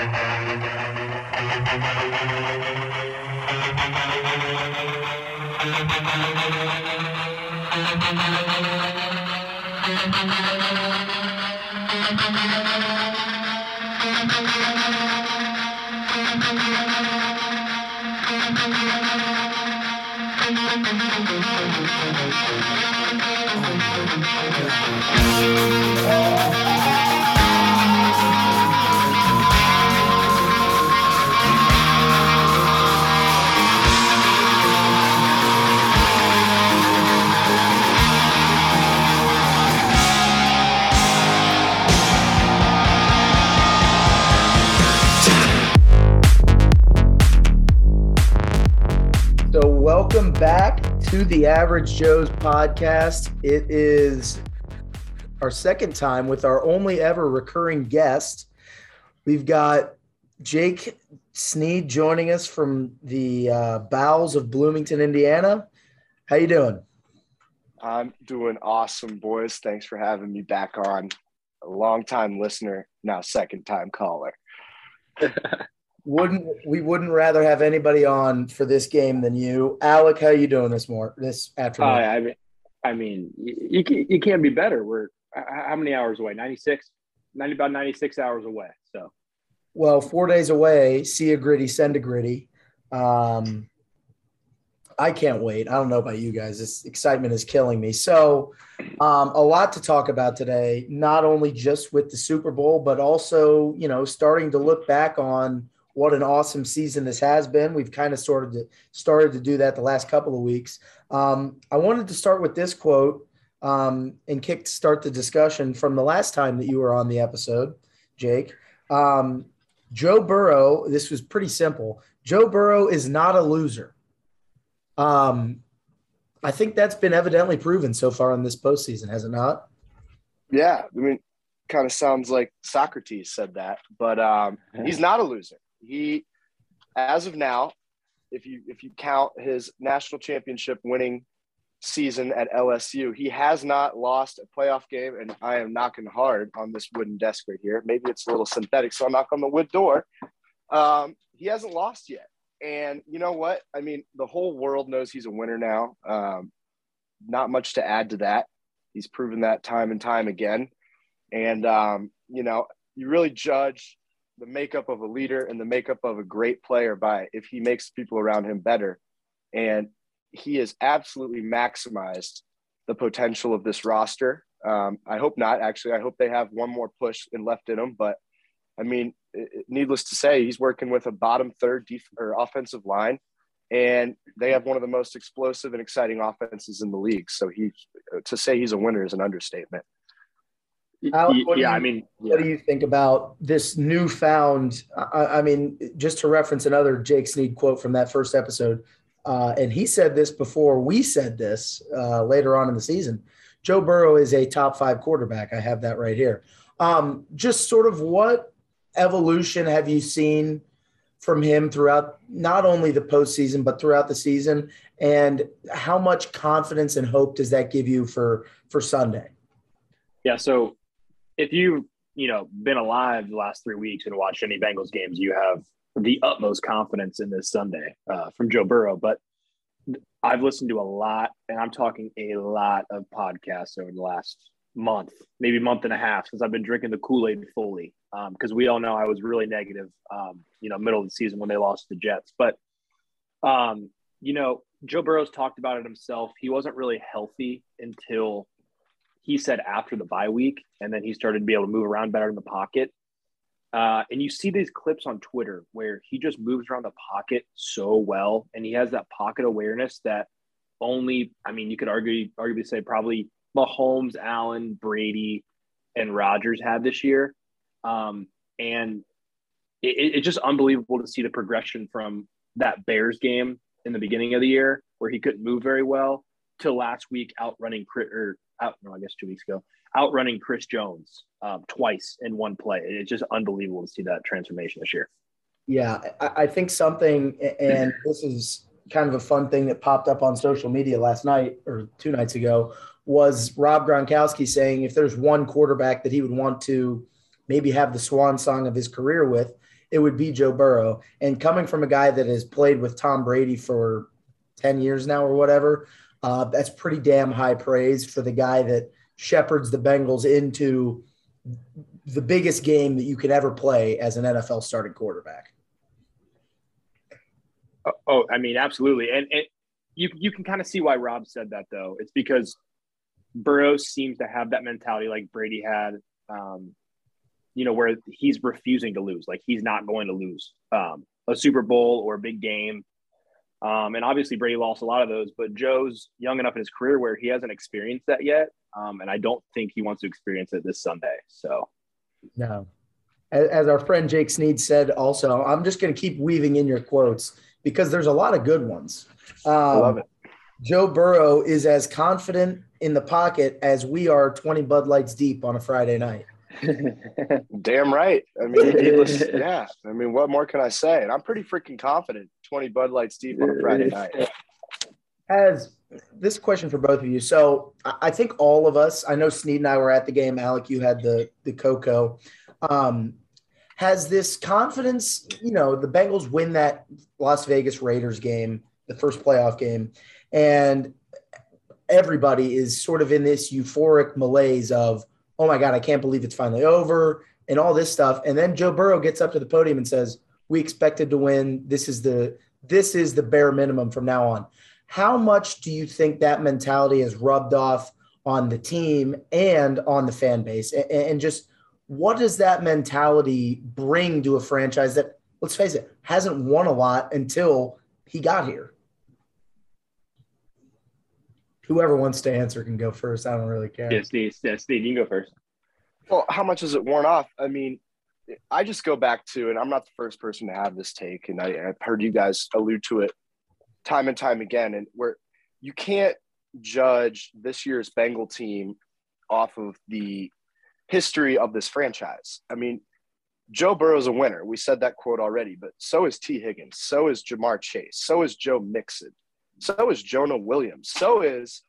So, to the Average Joe's podcast. It is our second time with our only ever recurring guest. We've got Jake Sneed joining us from the uh, bowels of Bloomington, Indiana. How you doing? I'm doing awesome, boys. Thanks for having me back on. A long time listener, now second time caller. Wouldn't we wouldn't rather have anybody on for this game than you, Alec? How you doing this morning, this afternoon? Uh, I mean, I mean, you, you you can't be better. We're how many hours away? 96, 90, about 96 hours away. So well, four days away. See a gritty, send a gritty. Um, I can't wait. I don't know about you guys. This excitement is killing me. So, um, a lot to talk about today. Not only just with the Super Bowl, but also, you know, starting to look back on what an awesome season this has been. We've kind of started to started to do that the last couple of weeks. Um, I wanted to start with this quote um, and kick start the discussion from the last time that you were on the episode, Jake. Um, Joe Burrow. This was pretty simple. Joe Burrow is not a loser. Um, I think that's been evidently proven so far in this postseason, has it not? Yeah, I mean, kind of sounds like Socrates said that, but um, he's not a loser. He, as of now, if you if you count his national championship winning season at LSU, he has not lost a playoff game, and I am knocking hard on this wooden desk right here. Maybe it's a little synthetic, so I'll knock on the wood door. Um, he hasn't lost yet, and you know what? I mean, the whole world knows he's a winner now. Um, not much to add to that. He's proven that time and time again, and um, you know, you really judge the makeup of a leader and the makeup of a great player by if he makes people around him better. And he has absolutely maximized the potential of this roster. Um, I hope not. Actually, I hope they have one more push and left in them. But I mean, it, needless to say, he's working with a bottom third def- or offensive line, and they have one of the most explosive and exciting offenses in the league. So he to say he's a winner is an understatement. Yeah, you- I mean, What do you think about this newfound? I, I mean, just to reference another Jake Sneed quote from that first episode, uh, and he said this before we said this uh, later on in the season. Joe Burrow is a top five quarterback. I have that right here. Um, just sort of what evolution have you seen from him throughout not only the postseason but throughout the season, and how much confidence and hope does that give you for for Sunday? Yeah. So if you've, you know, been alive the last three weeks and watched any Bengals games, you have the utmost confidence in this Sunday uh, from Joe Burrow. But I've listened to a lot, and I'm talking a lot of podcasts over the last month, maybe month and a half since I've been drinking the Kool-Aid fully. Because we all know I was really negative, um, you know, middle of the season when they lost the Jets. But, um, you know, Joe Burrow's talked about it himself. He wasn't really healthy until he said after the bye week, and then he started to be able to move around better in the pocket. Uh, and you see these clips on Twitter where he just moves around the pocket so well, and he has that pocket awareness that only, I mean, you could argue, arguably say probably Mahomes, Allen, Brady, and Rodgers had this year. Um, and it, it's just unbelievable to see the progression from that Bears game in the beginning of the year where he couldn't move very well to last week outrunning or out, no, I guess two weeks ago, outrunning Chris Jones um, twice in one play. It's just unbelievable to see that transformation this year. Yeah, I, I think something, and this is kind of a fun thing that popped up on social media last night or two nights ago was Rob Gronkowski saying if there's one quarterback that he would want to maybe have the swan song of his career with, it would be Joe Burrow. And coming from a guy that has played with Tom Brady for 10 years now or whatever, uh, that's pretty damn high praise for the guy that shepherds the Bengals into the biggest game that you could ever play as an NFL starting quarterback. Oh, oh I mean, absolutely. And, and you, you can kind of see why Rob said that, though. It's because Burrow seems to have that mentality like Brady had, um, you know, where he's refusing to lose. Like he's not going to lose um, a Super Bowl or a big game. Um, and obviously, Brady lost a lot of those, but Joe's young enough in his career where he hasn't experienced that yet. Um, and I don't think he wants to experience it this Sunday. So, no. As, as our friend Jake Sneed said, also, I'm just going to keep weaving in your quotes because there's a lot of good ones. Um, I love it. Joe Burrow is as confident in the pocket as we are 20 Bud Lights deep on a Friday night. Damn right. I mean, needless, yeah. I mean, what more can I say? And I'm pretty freaking confident. 20 Bud Lights deep on a Friday night. Has this question for both of you. So I think all of us, I know Sneed and I were at the game. Alec, you had the the Coco. Um, has this confidence, you know, the Bengals win that Las Vegas Raiders game, the first playoff game, and everybody is sort of in this euphoric malaise of, oh my God, I can't believe it's finally over and all this stuff. And then Joe Burrow gets up to the podium and says, We expected to win. This is the this is the bare minimum from now on. How much do you think that mentality has rubbed off on the team and on the fan base? And just what does that mentality bring to a franchise that, let's face it, hasn't won a lot until he got here? Whoever wants to answer can go first. I don't really care. Yeah, Steve, yeah, Steve, you can go first. Well, how much is it worn off? I mean, I just go back to, and I'm not the first person to have this take, and I, have heard you guys allude to it time and time again, and where you can't judge this year's Bengal team off of the history of this franchise. I mean, Joe Burrow's a winner. We said that quote already, but so is Tee Higgins, so is Ja'Marr Chase, so is Joe Mixon. So is Jonah Williams. So is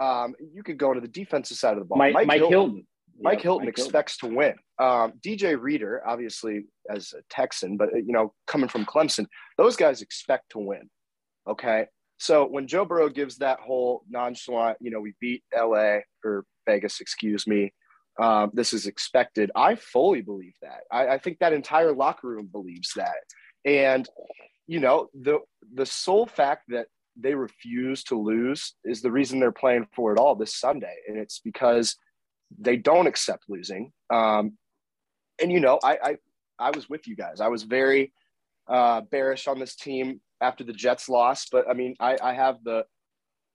um, you could go to the defensive side of the ball. Mike, Mike, Mike Hilton. Hilton. Mike yeah, Hilton Mike expects Hilton. to win. Um, DJ Reader, obviously as a Texan, but you know, coming from Clemson, those guys expect to win. Okay. So when Joe Burrow gives that whole nonchalant, you know, we beat LA or Vegas, excuse me. Um, this is expected. I fully believe that. I, I think that entire locker room believes that. And you know, the the sole fact that they refuse to lose is the reason they're playing for it all this Sunday. And it's because they don't accept losing. Um, and, you know, I, I, I was with you guys. I was very uh, bearish on this team after the Jets lost, but I mean, I, I have the,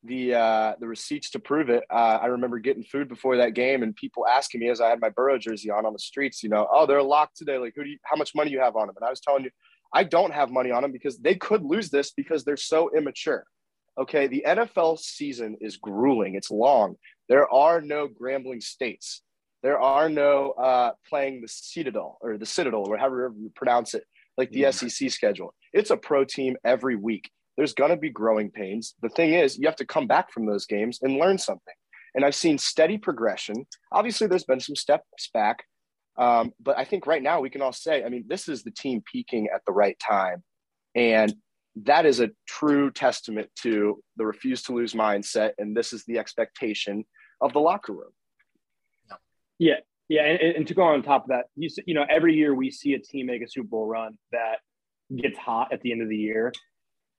the, uh, the receipts to prove it. Uh, I remember getting food before that game and people asking me as I had my Burrow jersey on on the streets, you know, oh, they're locked today. Like, who do you, how much money you have on them? And I was telling you, I don't have money on them because they could lose this because they're so immature. Okay, the NFL season is grueling. It's long. There are no Grambling states. There are no uh, playing the Citadel or the Citadel or however you pronounce it, like the mm-hmm. SEC schedule. It's a pro team every week. There's going to be growing pains. The thing is, you have to come back from those games and learn something. And I've seen steady progression. Obviously, there's been some steps back, um, but I think right now we can all say, I mean, this is the team peaking at the right time. And that is a true testament to the refuse to lose mindset. And this is the expectation of the locker room. Yeah. Yeah. And, and to go on top of that, you, you know, every year we see a team make a Super Bowl run that gets hot at the end of the year.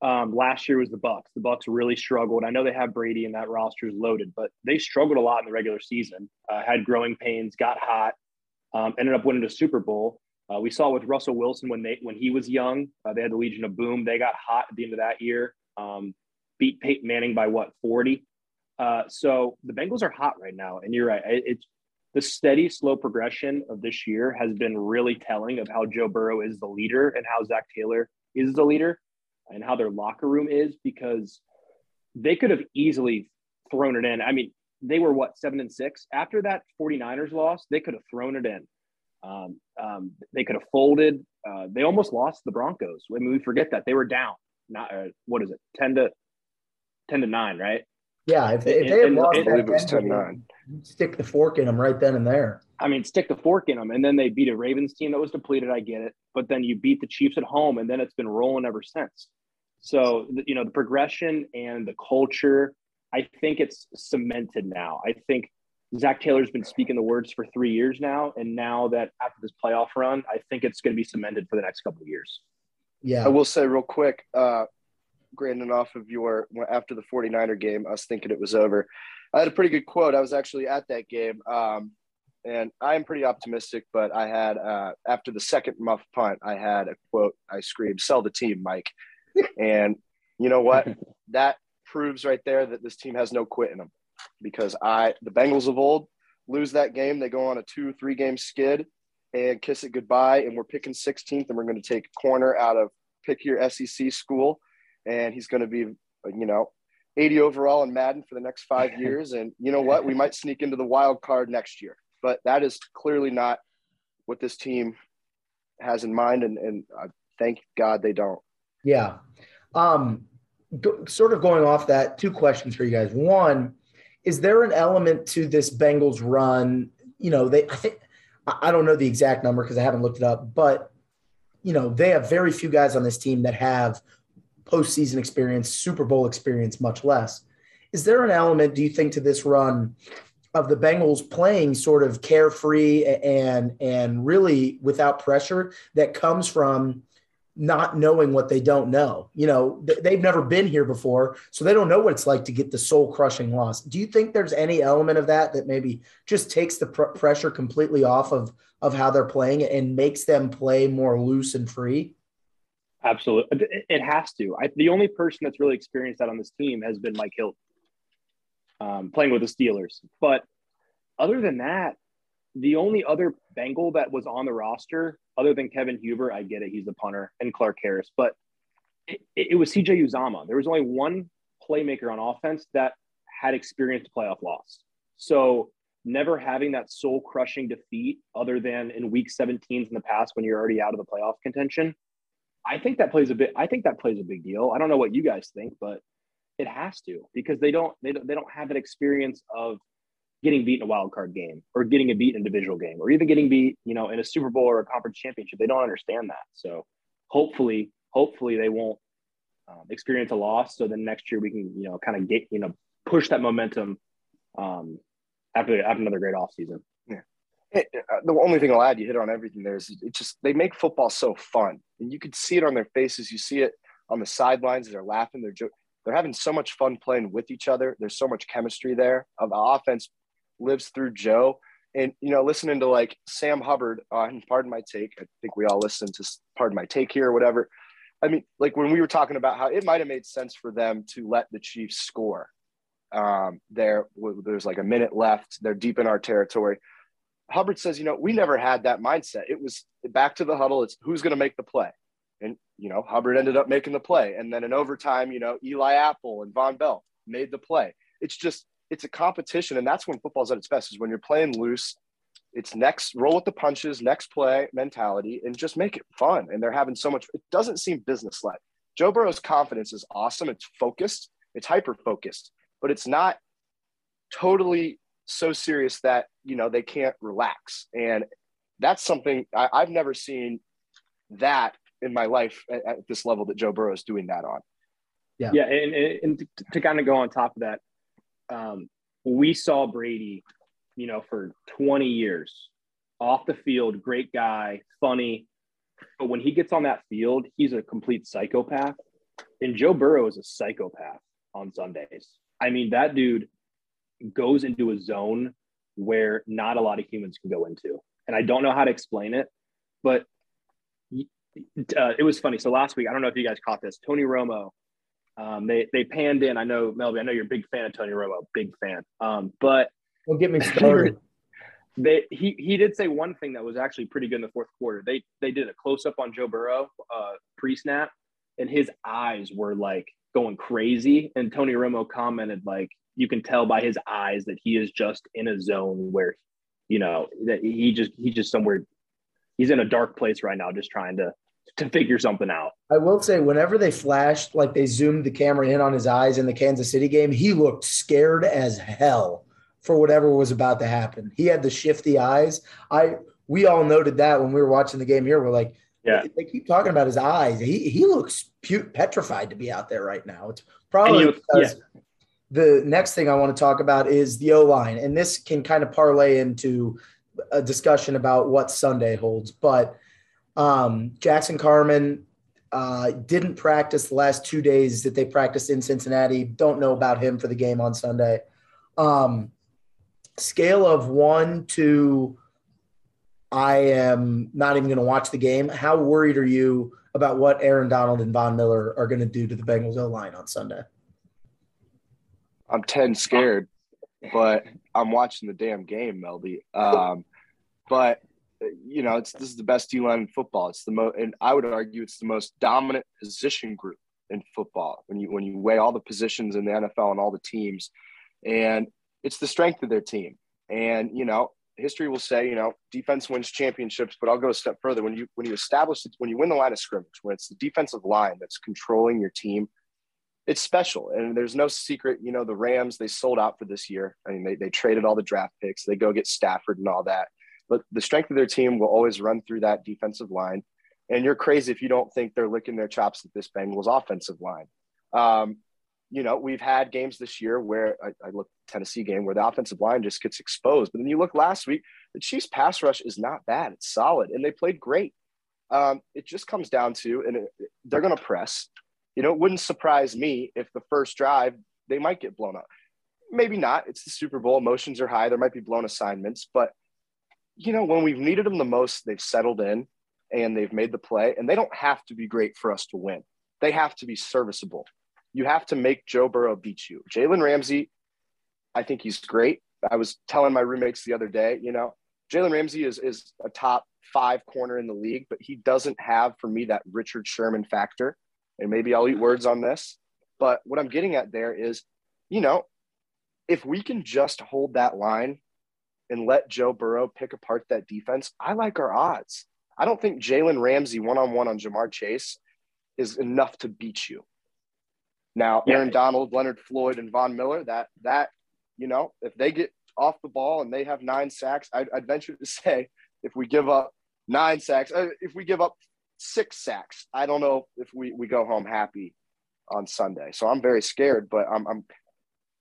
Um, last year was the Bucs. The Bucs really struggled. I know they have Brady and that roster is loaded, but they struggled a lot in the regular season. Uh, had growing pains, got hot, um, ended up winning a Super Bowl. Uh, we saw with Russell Wilson when they when he was young, uh, they had the Legion of Boom. They got hot at the end of that year. Um, beat Peyton Manning by what forty. Uh, so the Bengals are hot right now, and you're right. It, it's the steady, slow progression of this year has been really telling of how Joe Burrow is the leader and how Zac Taylor is the leader, and how their locker room is because they could have easily thrown it in. I mean, they were what seven and six after that 49ers loss. They could have thrown it in um, um, they could have folded. Uh, they almost lost the Broncos. I mean, we forget that they were down. Not uh, what is it, ten to ten to nine, right? Yeah, if they, if they had And- lost and- I believe that it was Denver 10-9. stick the fork in them right then and there. I mean, stick the fork in them, and then they beat a Ravens team that was depleted. I get it, but then you beat the Chiefs at home, and then it's been rolling ever since. So you know the progression and the culture. I think it's cemented now. I think Zac Taylor's been speaking the words for three years now, and now that after this playoff run, I think it's going to be cemented for the next couple of years. Yeah. I will say real quick, uh, Brandon, off of your after the 49er game, I was thinking it was over. I had a pretty good quote. I was actually at that game, um, and I'm pretty optimistic. But I had uh, after the second muff punt, I had a quote. I screamed, "Sell the team, Mike!" and you know what? That proves right there that this team has no quit in them. Because I, the Bengals of old, lose that game, they go on a two, three game skid and kiss it goodbye. And we're picking 16th, and we're going to take corner out of pick your SEC school, and he's going to be, you know, 80 overall in Madden for the next five years. And you know what? We might sneak into the wild card next year, but that is clearly not what this team has in mind. And, and uh, thank God they don't. Yeah. Um, sort of going off that, two questions for you guys. One, is there an element to this Bengals run? You know, they, I think, I don't know the exact number because I haven't looked it up, but, you know, they have very few guys on this team that have postseason experience, Super Bowl experience, much less. Is there an element, do you think, to this run of the Bengals playing sort of carefree and and really without pressure that comes from not knowing what they don't know. You know, th- they've never been here before, so they don't know what it's like to get the soul crushing loss. Do you think there's any element of that that maybe just takes the pr- pressure completely off of of how they're playing and makes them play more loose and free? Absolutely, It- it has to. I, the only person that's really experienced that on this team has been Mike Hill, um, playing with the Steelers. But other than that, the only other Bengal that was on the roster, other than Kevin Huber, I get it, he's the punter, and Clark Harris, but it, it was CJ Uzomah. There was only one playmaker on offense that had experienced playoff loss. So never having that soul crushing defeat, other than in week 17s in the past when you're already out of the playoff contention, I think that plays a bit. I think that plays a big deal. I don't know what you guys think, but it has to because they don't they don't, they don't have that experience of getting beat in a wild card game or getting a beat in a divisional game or even getting beat you know in a Super Bowl or a conference championship. They don't understand that. So hopefully, hopefully they won't um, experience a loss. So then next year we can you know kind of get you know push that momentum um, after after another great offseason. It, uh, the only thing I'll add, you hit on everything there, is it just they make football so fun, and you could see it on their faces. You see it on the sidelines. They're laughing. They're they're having so much fun playing with each other. There's so much chemistry there. Uh, the offense lives through Joe, and you know, listening to like Sam Hubbard on Pardon My Take. I think we all listen to Pardon My Take here or whatever. I mean, like when we were talking about how it might have made sense for them to let the Chiefs score. Um, there, there's like a minute left. They're deep in our territory. Hubbard says, you know, we never had that mindset. It was back to the huddle. It's who's going to make the play. And, you know, Hubbard ended up making the play. And then in overtime, you know, Eli Apple and Vonn Bell made the play. It's just, it's a competition. And that's when football's at its best is when you're playing loose. It's next, roll with the punches, next play mentality, and just make it fun. And they're having so much, it doesn't seem business-like. Joe Burrow's confidence is awesome. It's focused, it's hyper focused, but it's not totally so serious that you know they can't relax and that's something I, i've never seen that in my life at, at this level that joe burrow is doing that on Yeah, Yeah. and, and to, to kind of go on top of that, um, we saw Brady, you know, for 20 years off the field, great guy, funny. But when he gets on that field, he's a complete psychopath. And Joe Burrow is a psychopath on Sundays. I mean, that dude goes into a zone where not a lot of humans can go into. And I don't know how to explain it, but uh, it was funny. So last week, I don't know if you guys caught this. Tony Romo, um, they they panned in. I know Melby. I know you're a big fan of Tony Romo, big fan. Um, but Don't get me started. they he he did say one thing that was actually pretty good in the fourth quarter. They they did a close up on Joe Burrow uh, pre snap, and his eyes were like going crazy. And Tony Romo commented like, you can tell by his eyes that he is just in a zone where, you know, that he just he just somewhere. He's in a dark place right now, just trying to to figure something out. I will say, whenever they flashed, like they zoomed the camera in on his eyes in the Kansas City game, he looked scared as hell for whatever was about to happen. He had the shifty eyes. I we all noted that when we were watching the game here. We're like, yeah, they keep talking about his eyes. He he looks petrified to be out there right now. It's probably because yeah. the next thing I want to talk about is the O line, and this can kind of parlay into a discussion about what Sunday holds. But um, Jackson Carman uh, didn't practice the last two days that they practiced in Cincinnati. Don't know about him for the game on Sunday. Um, scale of one to I am not even going to watch the game. How worried are you about what Aaron Donald and Von Miller are going to do to the Bengals O line on Sunday? I'm 10 scared, but I'm watching the damn game, Melby. Um, but you know, it's this is the best D line in football. It's the most, and I would argue it's the most dominant position group in football when you when you weigh all the positions in the NFL and all the teams, and it's the strength of their team. And you know, history will say, you know, defense wins championships, but I'll go a step further. When you when you establish it, when you win the line of scrimmage, when it's the defensive line that's controlling your team, it's special. And there's no secret, you know, the Rams they sold out for this year. I mean, they they traded all the draft picks, they go get Stafford and all that. But the strength of their team will always run through that defensive line. And you're crazy if you don't think they're licking their chops at this Bengals offensive line. Um, you know, we've had games this year where I, I look Tennessee game where the offensive line just gets exposed. But then you look last week, the Chiefs pass rush is not bad. It's solid and they played great. Um, it just comes down to, and it, they're going to press. You know, it wouldn't surprise me if the first drive they might get blown up. Maybe not. It's the Super Bowl. Emotions are high. There might be blown assignments, but you know, when we've needed them the most, they've settled in and they've made the play. And they don't have to be great for us to win. They have to be serviceable. You have to make Joe Burrow beat you. Jalen Ramsey, I think he's great. I was telling my roommates the other day, you know, Jalen Ramsey is is a top five corner in the league, but he doesn't have for me that Richard Sherman factor. And maybe I'll eat words on this. But what I'm getting at there is, you know, if we can just hold that line and let Joe Burrow pick apart that defense, I like our odds. I don't think Jalen Ramsey one on one on Ja'Marr Chase is enough to beat you. Now, Aaron Donald, Leonard Floyd, and Von Miller, that that you know, if they get off the ball and they have nine sacks, I'd, I'd venture to say if we give up nine sacks, uh, if we give up six sacks, I don't know if we, we go home happy on Sunday. So I'm very scared, but I'm I'm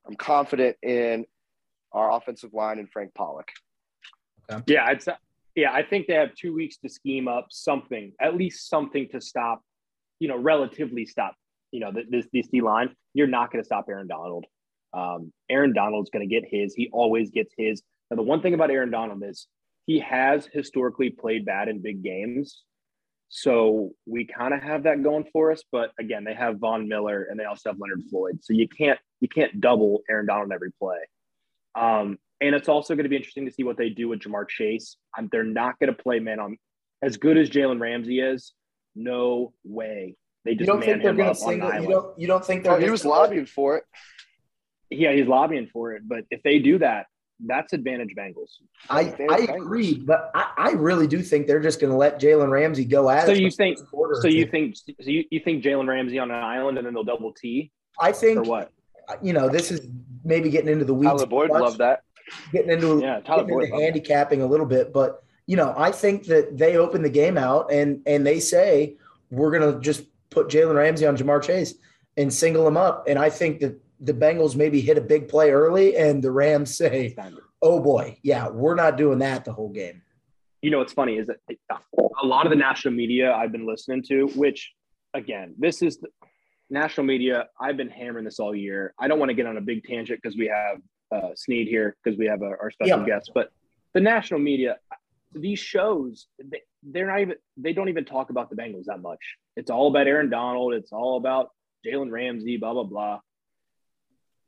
I'm confident in our offensive line and Frank Pollack. Okay. Yeah, it's yeah. I think they have two weeks to scheme up something, at least something to stop. You know, relatively stop. You know, this this D line. You're not going to stop Aaron Donald. Um, Aaron Donald's going to get his. He always gets his. Now, the one thing about Aaron Donald is he has historically played bad in big games. So we kind of have that going for us. But again, they have Von Miller and they also have Leonard Floyd. So you can't you can't double Aaron Donald every play. Um, and it's also going to be interesting to see what they do with Ja'Marr Chase. Um, they're not going to play man on as good as Jalen Ramsey is. No way. They just man him up on an You don't, you don't think they're? Oh, he was lobbying for it. Yeah, he's lobbying for it. But if they do that, that's advantage Bengals. I, I agree, but I, I really do think they're just going to let Jalen Ramsey go at so it. You think, so you think? So you you think Jalen Ramsey on an island and then they'll double T? I think. Or what? Uh, you know, this is maybe getting into the weeds. Tyler Boyd love that. Getting into yeah, Tyler getting into handicapping that. a little bit, but you know, I think that they open the game out and and they say we're gonna just put Jalen Ramsey on Ja'Marr Chase and single him up, and I think that the Bengals maybe hit a big play early, and the Rams say, "Oh boy, yeah, we're not doing that the whole game." You know what's funny is that a lot of the national media I've been listening to, which again, this is national media, I've been hammering this all year. I don't want to get on a big tangent because we have uh, Sneed here because we have a, our special yeah. guest, but the national media, these shows, they, they're not even, they don't even talk about the Bengals that much. It's all about Aaron Donald. It's all about Jalen Ramsey, blah, blah, blah.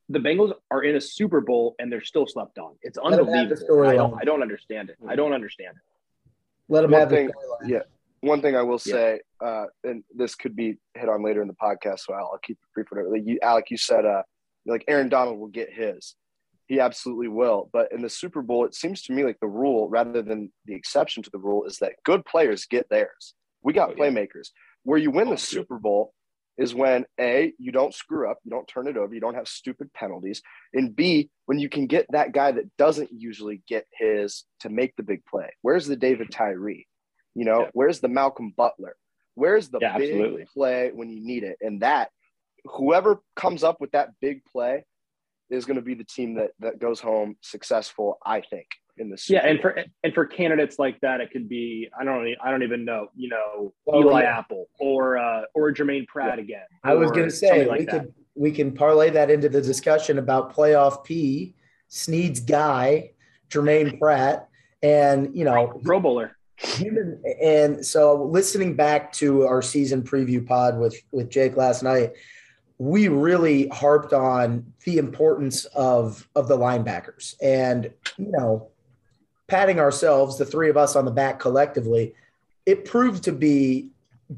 The Bengals are in a Super Bowl and they're still slept on. It's unbelievable. I don't, I don't understand it. I don't understand it. Let them One have thing, Yeah one thing I will say, yeah. uh, and this could be hit on later in the podcast, so I'll, I'll keep it brief. Whatever. Like you, Alec, you said, uh, like Aaron Donald will get his. He absolutely will. But in the Super Bowl, it seems to me like the rule, rather than the exception to the rule, is that good players get theirs. We got Oh, yeah. playmakers. Where you win Oh, the sure. Super Bowl is when A, you don't screw up, you don't turn it over, you don't have stupid penalties. And B, when you can get that guy that doesn't usually get his to make the big play. Where's the David Tyree? You know, Yeah. where's the Malcolm Butler? Where's the Yeah, big absolutely. play when you need it? And that whoever comes up with that big play is going to be the team that that goes home successful, I think, in the Super Yeah, and for and for candidates like that, it could be I don't I don't even know, you know, Oh, Eli yeah. Apple or uh, or Germaine Pratt again. I was going to say like we that. could we can parlay that into the discussion about playoff P, Sneed's guy, Germaine Pratt, and you know Pro Bowler. And, so listening back to our season preview pod with with Jake last night, we really harped on the importance of of the linebackers. And you know patting ourselves the three of us on the back collectively it proved to be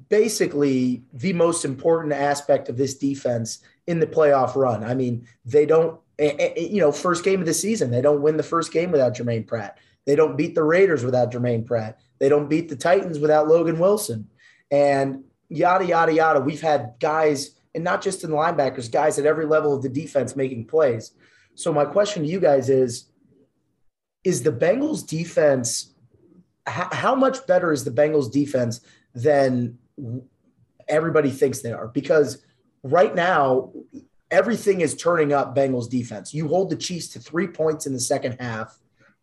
basically the most important aspect of this defense in the playoff run. I mean they don't eh, eh, you know first game of the season they don't win the first game without Germaine Pratt. They don't beat the Raiders without Germaine Pratt they don't beat the Titans without Logan Wilson and yada yada yada we've had guys and not just in linebackers guys at every level of the defense making plays so my question to you guys is is the Bengals defense how, much better is the Bengals defense than everybody thinks they are? Because right now everything is turning up Bengals defense. You hold the Chiefs to 3 points in the second half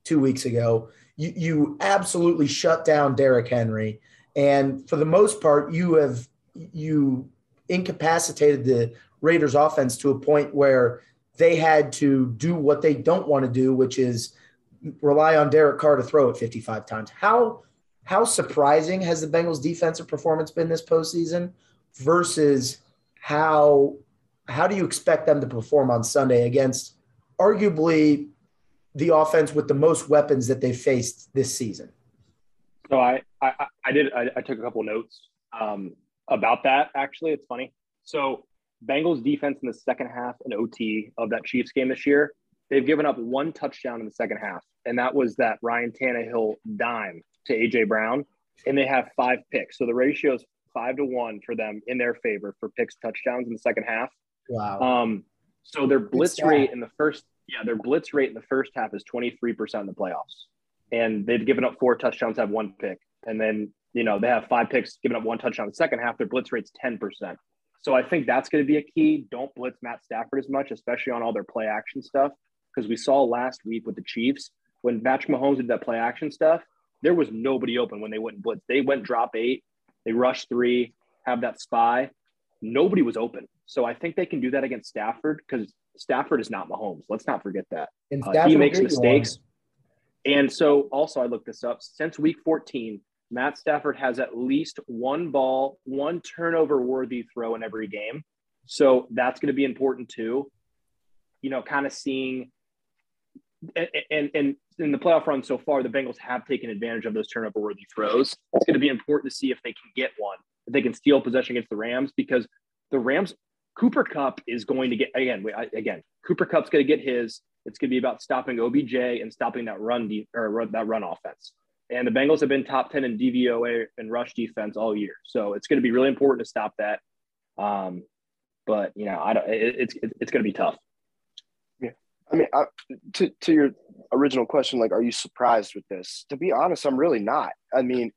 2 weeks ago. You you absolutely shut down Derrick Henry and for the most part you have you incapacitated the Raiders offense to a point where they had to do what they don't want to do, which is rely on Derek Carr to throw it 55 times. How how surprising has the Bengals defensive performance been this postseason versus how how do you expect them to perform on Sunday against arguably the offense with the most weapons that they faced this season? So I I, I did I, I took a couple notes um, about that. Actually, it's funny. So Bengals defense in the second half and OT of that Chiefs game this year, they've given up one touchdown in the second half, and that was that Ryan Tannehill dime to AJ Brown, and they have five picks. So the ratio is five to one for them in their favor for picks touchdowns in the second half. Wow. Um, so their blitz rate in the first, yeah, their blitz rate in the first half is 23% in the playoffs. And they've given up four touchdowns, have one pick. And then, you know, they have five picks, given up one touchdown in the second half. Their blitz rate's 10%. So I think that's going to be a key. Don't blitz Matt Stafford as much, especially on all their play action stuff. Because we saw last week with the Chiefs, when Patrick Mahomes did that play action stuff, there was nobody open when they went blitz. They went drop eight, they rushed three, have that spy. Nobody was open. So I think they can do that against Stafford because Stafford is not Mahomes. Let's not forget that. And Uh, he makes mistakes. And so also I looked this up. Since week 14, Matt Stafford has at least one ball, one turnover worthy throw in every game. So that's going to be important too. You know, kind of seeing and, and and in the playoff run so far, the Bengals have taken advantage of those turnover worthy throws. It's going to be important to see if they can get one, if they can steal possession against the Rams, because the Rams, Cooper Kupp is going to get again. I- Again, Cooper Kupp's going to get his. It's going to be about stopping OBJ and stopping that run de- or that run offense. And the Bengals have been top ten in DVOA and rush defense all year, so it's going to be really important to stop that. Um, but you know, I don't. It, it's it's going to be tough. Yeah, I mean, I, to to your original question, like, are you surprised with this? To be honest, I'm really not. I mean,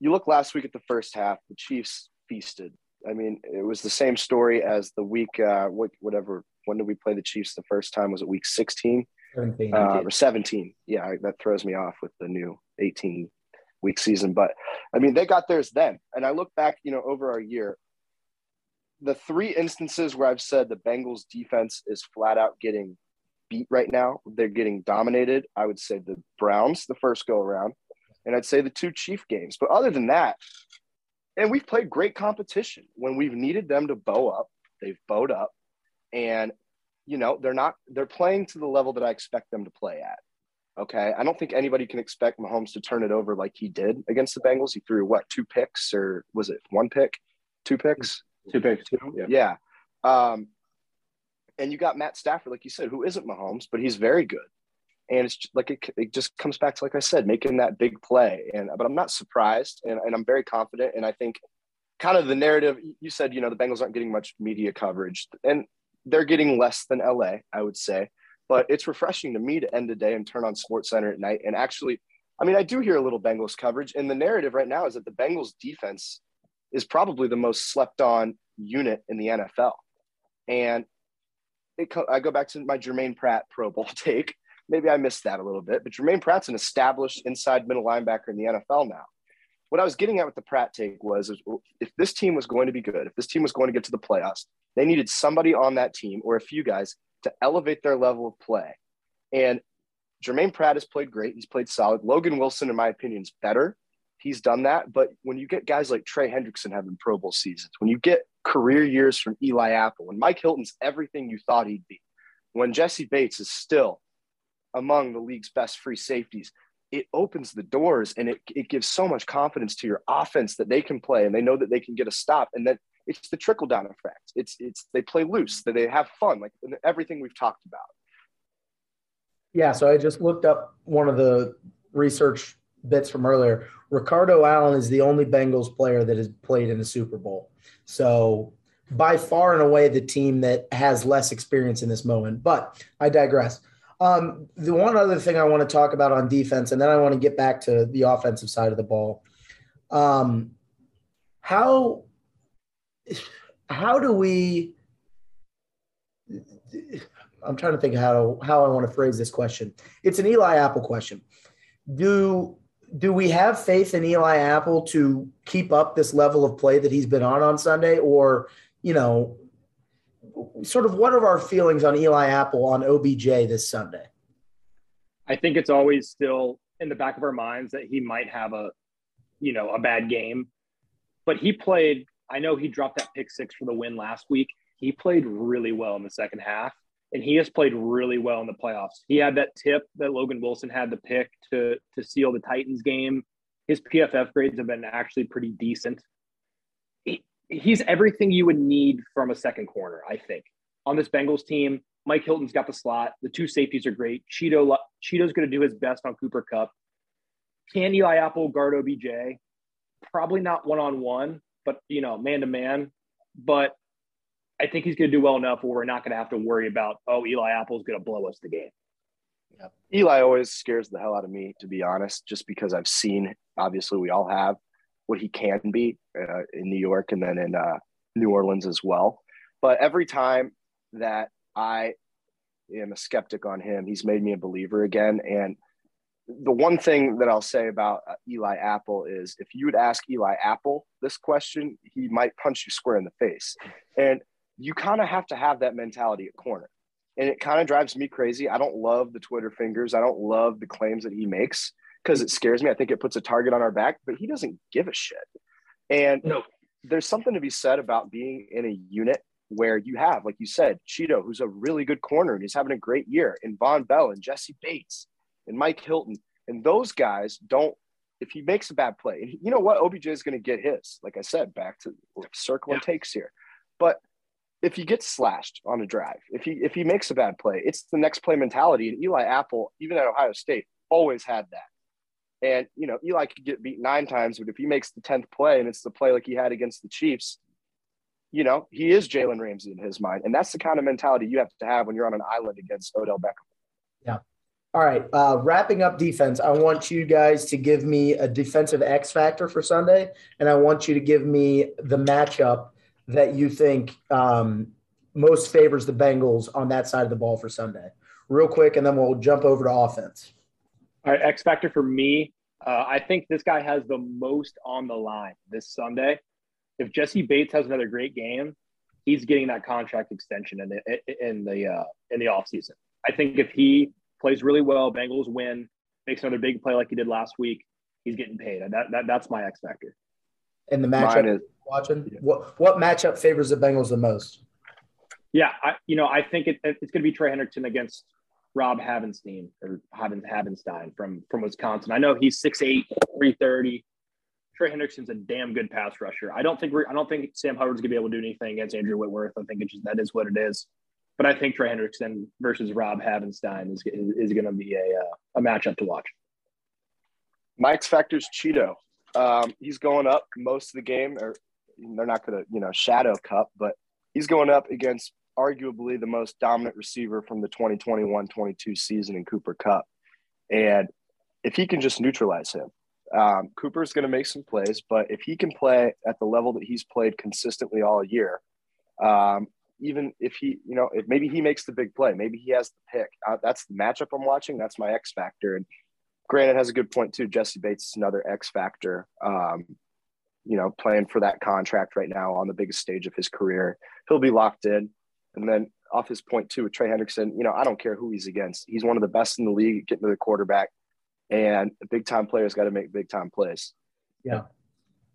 you look last week at the first half, the Chiefs feasted. I mean, it was the same story as the week, uh, what, whatever. When did we play the Chiefs the first time? Was it week 16 17. uh, or 17? Yeah, that throws me off with the new 18 week season. But I mean, they got theirs then. And I look back, you know, over our year, the three instances where I've said the Bengals defense is flat out getting beat right now, they're getting dominated. I would say the Browns the first go around, and I'd say the two Chief games. But other than that, and we've played great competition when we've needed them to bow up, they've bowed up, and you know they're not they're playing to the level that I expect them to play at. Okay, I don't think anybody can expect Mahomes to turn it over like he did against the Bengals. He threw what two picks or was it one pick, two picks? Two picks. Yeah. yeah. Um, and you got Matt Stafford, like you said, who isn't Mahomes, but he's very good. And it's like it, it just comes back to like I said, making that big play. And but I'm not surprised, and, and I'm very confident. And I think kind of the narrative you said, you know, the Bengals aren't getting much media coverage, and they're getting less than LA, I would say. But it's refreshing to me to end the day and turn on Sports Center at night and actually. I mean, I do hear a little Bengals coverage, and the narrative right now is that the Bengals defense is probably the most slept on unit in the NFL. And it, I go back to my Germaine Pratt Pro Bowl take. Maybe I missed that a little bit, but Germaine Pratt's an established inside middle linebacker in the NFL now. What I was getting at with the Pratt take was if this team was going to be good, if this team was going to get to the playoffs, they needed somebody on that team or a few guys to elevate their level of play. And Germaine Pratt has played great. He's played solid. Logan Wilson, in my opinion, is better. He's done that. But when you get guys like Trey Hendrickson having Pro Bowl seasons, when you get career years from Eli Apple, when Mike Hilton's everything you thought he'd be, when Jessie Bates is still among the league's best free safeties, it opens the doors and it, it gives so much confidence to your offense that they can play and they know that they can get a stop. And then it's the trickle down effect. It's, it's, they play loose, that they have fun, like everything we've talked about. Yeah. So I just looked up one of the research bits from earlier. Ricardo Allen is the only Bengals player that has played in a Super Bowl. So by far and away the team that has less experience in this moment. But I digress. Um, the one other thing I want to talk about on defense, and then I want to get back to the offensive side of the ball. Um, how how do we? I'm trying to think how how I want to phrase this question. It's an Eli Apple question. Do do we have faith in Eli Apple to keep up this level of play that he's been on on Sunday, or you know, sort of what are our feelings on Eli Apple on OBJ this Sunday? I think it's always still in the back of our minds that he might have a, you know, a bad game, but he played. I know he dropped that pick six for the win last week. He played really well in the second half and he has played really well in the playoffs. He had that tip that Logan Wilson had the pick to to seal the Titans game. His PFF grades have been actually pretty decent. He, he's everything you would need from a second corner, I think. On this Bengals team, Mike Hilton's got the slot. The two safeties are great. Cheeto Cheeto's going to do his best on Cooper Kupp. Can Eli Apple guard OBJ? Probably not one on one, but you know, man to man. But I think he's going to do well enough where we're not going to have to worry about, oh, Eli Apple's going to blow us the game. Yeah. Eli always scares the hell out of me, to be honest, just because I've seen, obviously, we all have what he can be uh, in New York and then in uh, New Orleans as well. But every time that I am a skeptic on him, he's made me a believer again. And the one thing that I'll say about uh, Eli Apple is if you would ask Eli Apple this question, he might punch you square in the face. And you kind of have to have that mentality at corner. And it kind of drives me crazy. I don't love the Twitter fingers. I don't love the claims that he makes because it scares me. I think it puts a target on our back, but he doesn't give a shit. And no. there's something to be said about being in a unit where you have, like you said, Cheeto, who's a really good corner and he's having a great year, and Vonn Bell and Jessie Bates and Mike Hilton. And those guys don't, if he makes a bad play, and you know what? OBJ is going to get his, like I said, back to circle yeah. and takes here. But if he gets slashed on a drive, if he if he makes a bad play, it's the next play mentality. And Eli Apple, even at Ohio State, always had that. And you know, Eli could get beat nine times, but if he makes the tenth play and it's the play like he had against the Chiefs, you know, he is Jalen Ramsey in his mind, and that's the kind of mentality you have to have when you're on an island against Odell Beckham. Yeah. All right. Uh, wrapping up defense, I want you guys to give me a defensive X factor for Sunday, and I want you to give me the matchup that you think um, most favors the Bengals on that side of the ball for Sunday? Real quick, and then we'll jump over to offense. All right, X factor for me. Uh, I think this guy has the most on the line this Sunday. If Jessie Bates has another great game, he's getting that contract extension in the in the uh, in the offseason. I think if he plays really well, Bengals win, makes another big play like he did last week, he's getting paid. That, that that's my X factor. And the matchup is, watching? Yeah. What what matchup favors the Bengals the most? Yeah, I, you know, I think it, it's going to be Trey Hendrickson against Rob Havenstein or Haven, Havenstein from from Wisconsin. I know he's 6'8", 330. Trey Hendrickson's a damn good pass rusher. I don't think we're I don't think Sam Hubbard's gonna be able to do anything against Andrew Whitworth. I think it's just that is what it is. but I think Trey Hendrickson versus Rob Havenstein is is, going to be a uh, a matchup to watch. Mike's factor's Cheeto. Um, he's going up most of the game, or they're not going to, you know, shadow Kupp, but he's going up against arguably the most dominant receiver from the 2021-22 season in Cooper Kupp. And if he can just neutralize him, um, Cooper's going to make some plays, but if he can play at the level that he's played consistently all year, um, even if he, you know, if maybe he makes the big play, maybe he has the pick. Uh, that's the matchup I'm watching. That's my X factor. And Granted has a good point too. Jessie Bates is another X factor. Um, you know, playing for that contract right now on the biggest stage of his career. He'll be locked in. And then off his point too with Trey Hendrickson, you know, I don't care who he's against. He's one of the best in the league getting to the quarterback. And a big time player's got to make big time plays. Yeah.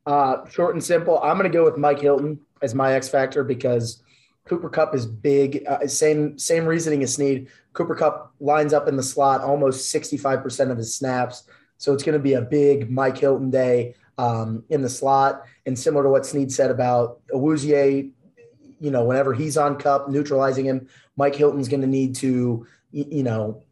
Uh, short and simple. I'm going to go with Mike Hilton as my X factor because Cooper Kupp is big. Uh, same same reasoning as Snead. Cooper Kupp lines up in the slot almost 65% of his snaps. So it's going to be a big Mike Hilton day um, in the slot. And similar to what Snead said about Awuzie, you know, whenever he's on Kupp, neutralizing him, Mike Hilton's going to need to, you know,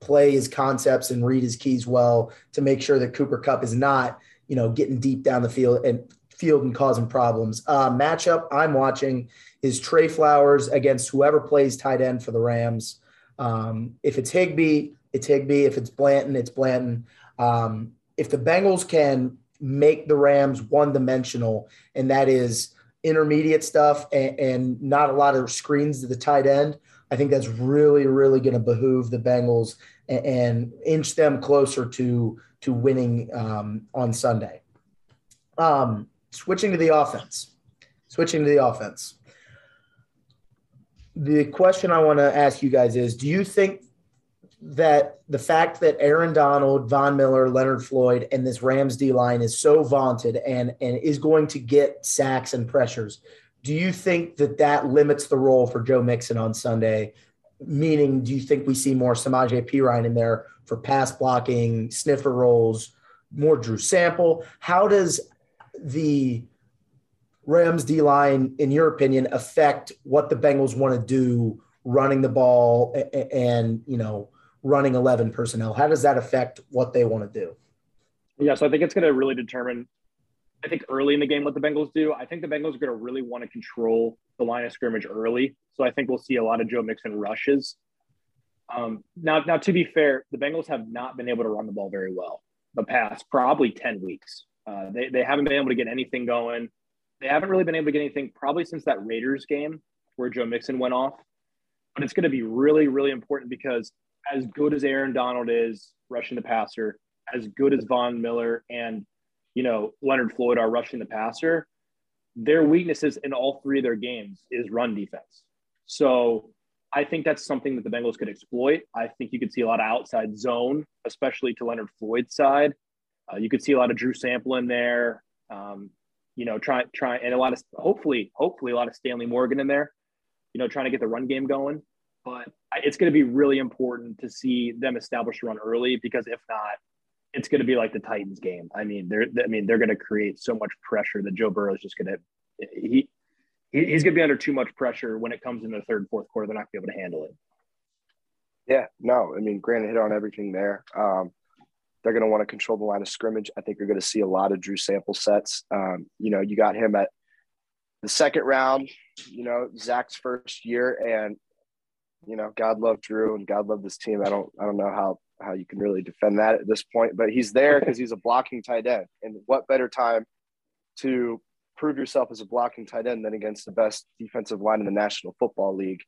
play his concepts and read his keys well to make sure that Cooper Kupp is not, you know, getting deep down the field and field and causing problems. Uh, matchup I'm watching is Trey Flowers against whoever plays tight end for the Rams. Um, if it's Higbee, it's Higbee. If it's Blanton, it's Blanton. Um, if the Bengals can make the Rams one dimensional, and that is intermediate stuff and, and, not a lot of screens to the tight end, I think that's really, really going to behoove the Bengals and, and, inch them closer to to winning um, on Sunday. Um, switching to the offense. Switching to the offense. The question I want to ask you guys is do you think that the fact that Aaron Donald, Von Miller, Leonard Floyd, and this Rams D line is so vaunted and, and is going to get sacks and pressures, do you think that that limits the role for Joe Mixon on Sunday? Meaning, do you think we see more Samaje Perine in there for pass blocking, sniffer roles, more Drew Sample? How does the Rams D line, in your opinion, affect what the Bengals want to do running the ball and, you know running eleven personnel? How does that affect what they want to do? Yeah, so I think it's going to really determine. I think early in the game what the Bengals do. I think the Bengals are going to really want to control the line of scrimmage early. So I think we'll see a lot of Joe Mixon rushes. Um, now, now to be fair, the Bengals have not been able to run the ball very well the past probably ten weeks. Uh, they, they haven't been able to get anything going. They haven't really been able to get anything probably since that Raiders game where Joe Mixon went off. But it's going to be really, really important because as good as Aaron Donald is rushing the passer, as good as Von Miller and you know Leonard Floyd are rushing the passer, their weaknesses in all three of their games is run defense. So I think that's something that the Bengals could exploit. I think you could see a lot of outside zone, especially to Leonard Floyd's side. Uh, you could see a lot of Drew Sample in there. Um, you know, try try and a lot of hopefully hopefully a lot of Stanley Morgan in there. You know, trying to get the run game going. But it's going to be really important to see them establish a run early because if not, it's going to be like the Titans game. I mean, they're I mean they're going to create so much pressure that Joe Burrow is just going to he. He's going to be under too much pressure when it comes in the third and fourth quarter. They're not going to be able to handle it. Yeah, no, I mean, Grant hit on everything there. Um, they're going to want to control the line of scrimmage. I think you're going to see a lot of Drew Sample sets. Um, you know, you got him at the second round, you know, Zach's first year, and you know, God love Drew and God love this team. I don't, I don't know how how you can really defend that at this point, but he's there because he's a blocking tight end, and what better time to prove yourself as a blocking tight end than against the best defensive line in the National Football League.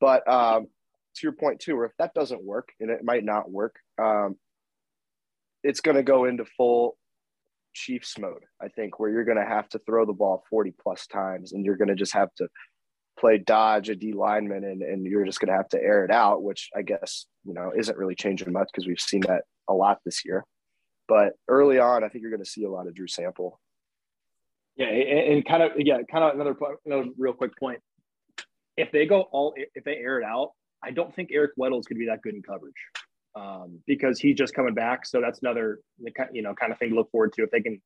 But um, to your point too, or if that doesn't work, and it might not work, um, it's going to go into full Chiefs mode, I think, where you're going to have to throw the ball 40 plus times and you're going to just have to play dodge a D lineman and, and you're just going to have to air it out, which I guess, you know, isn't really changing much because we've seen that a lot this year. But early on, I think you're going to see a lot of Drew Sample. Yeah. And, and kind of, yeah, kind of another, another real quick point. If they go all, if they air it out, I don't think Eric Weddle is going to be that good in coverage um, because he's just coming back. So that's another you know kind of thing to look forward to. If they can,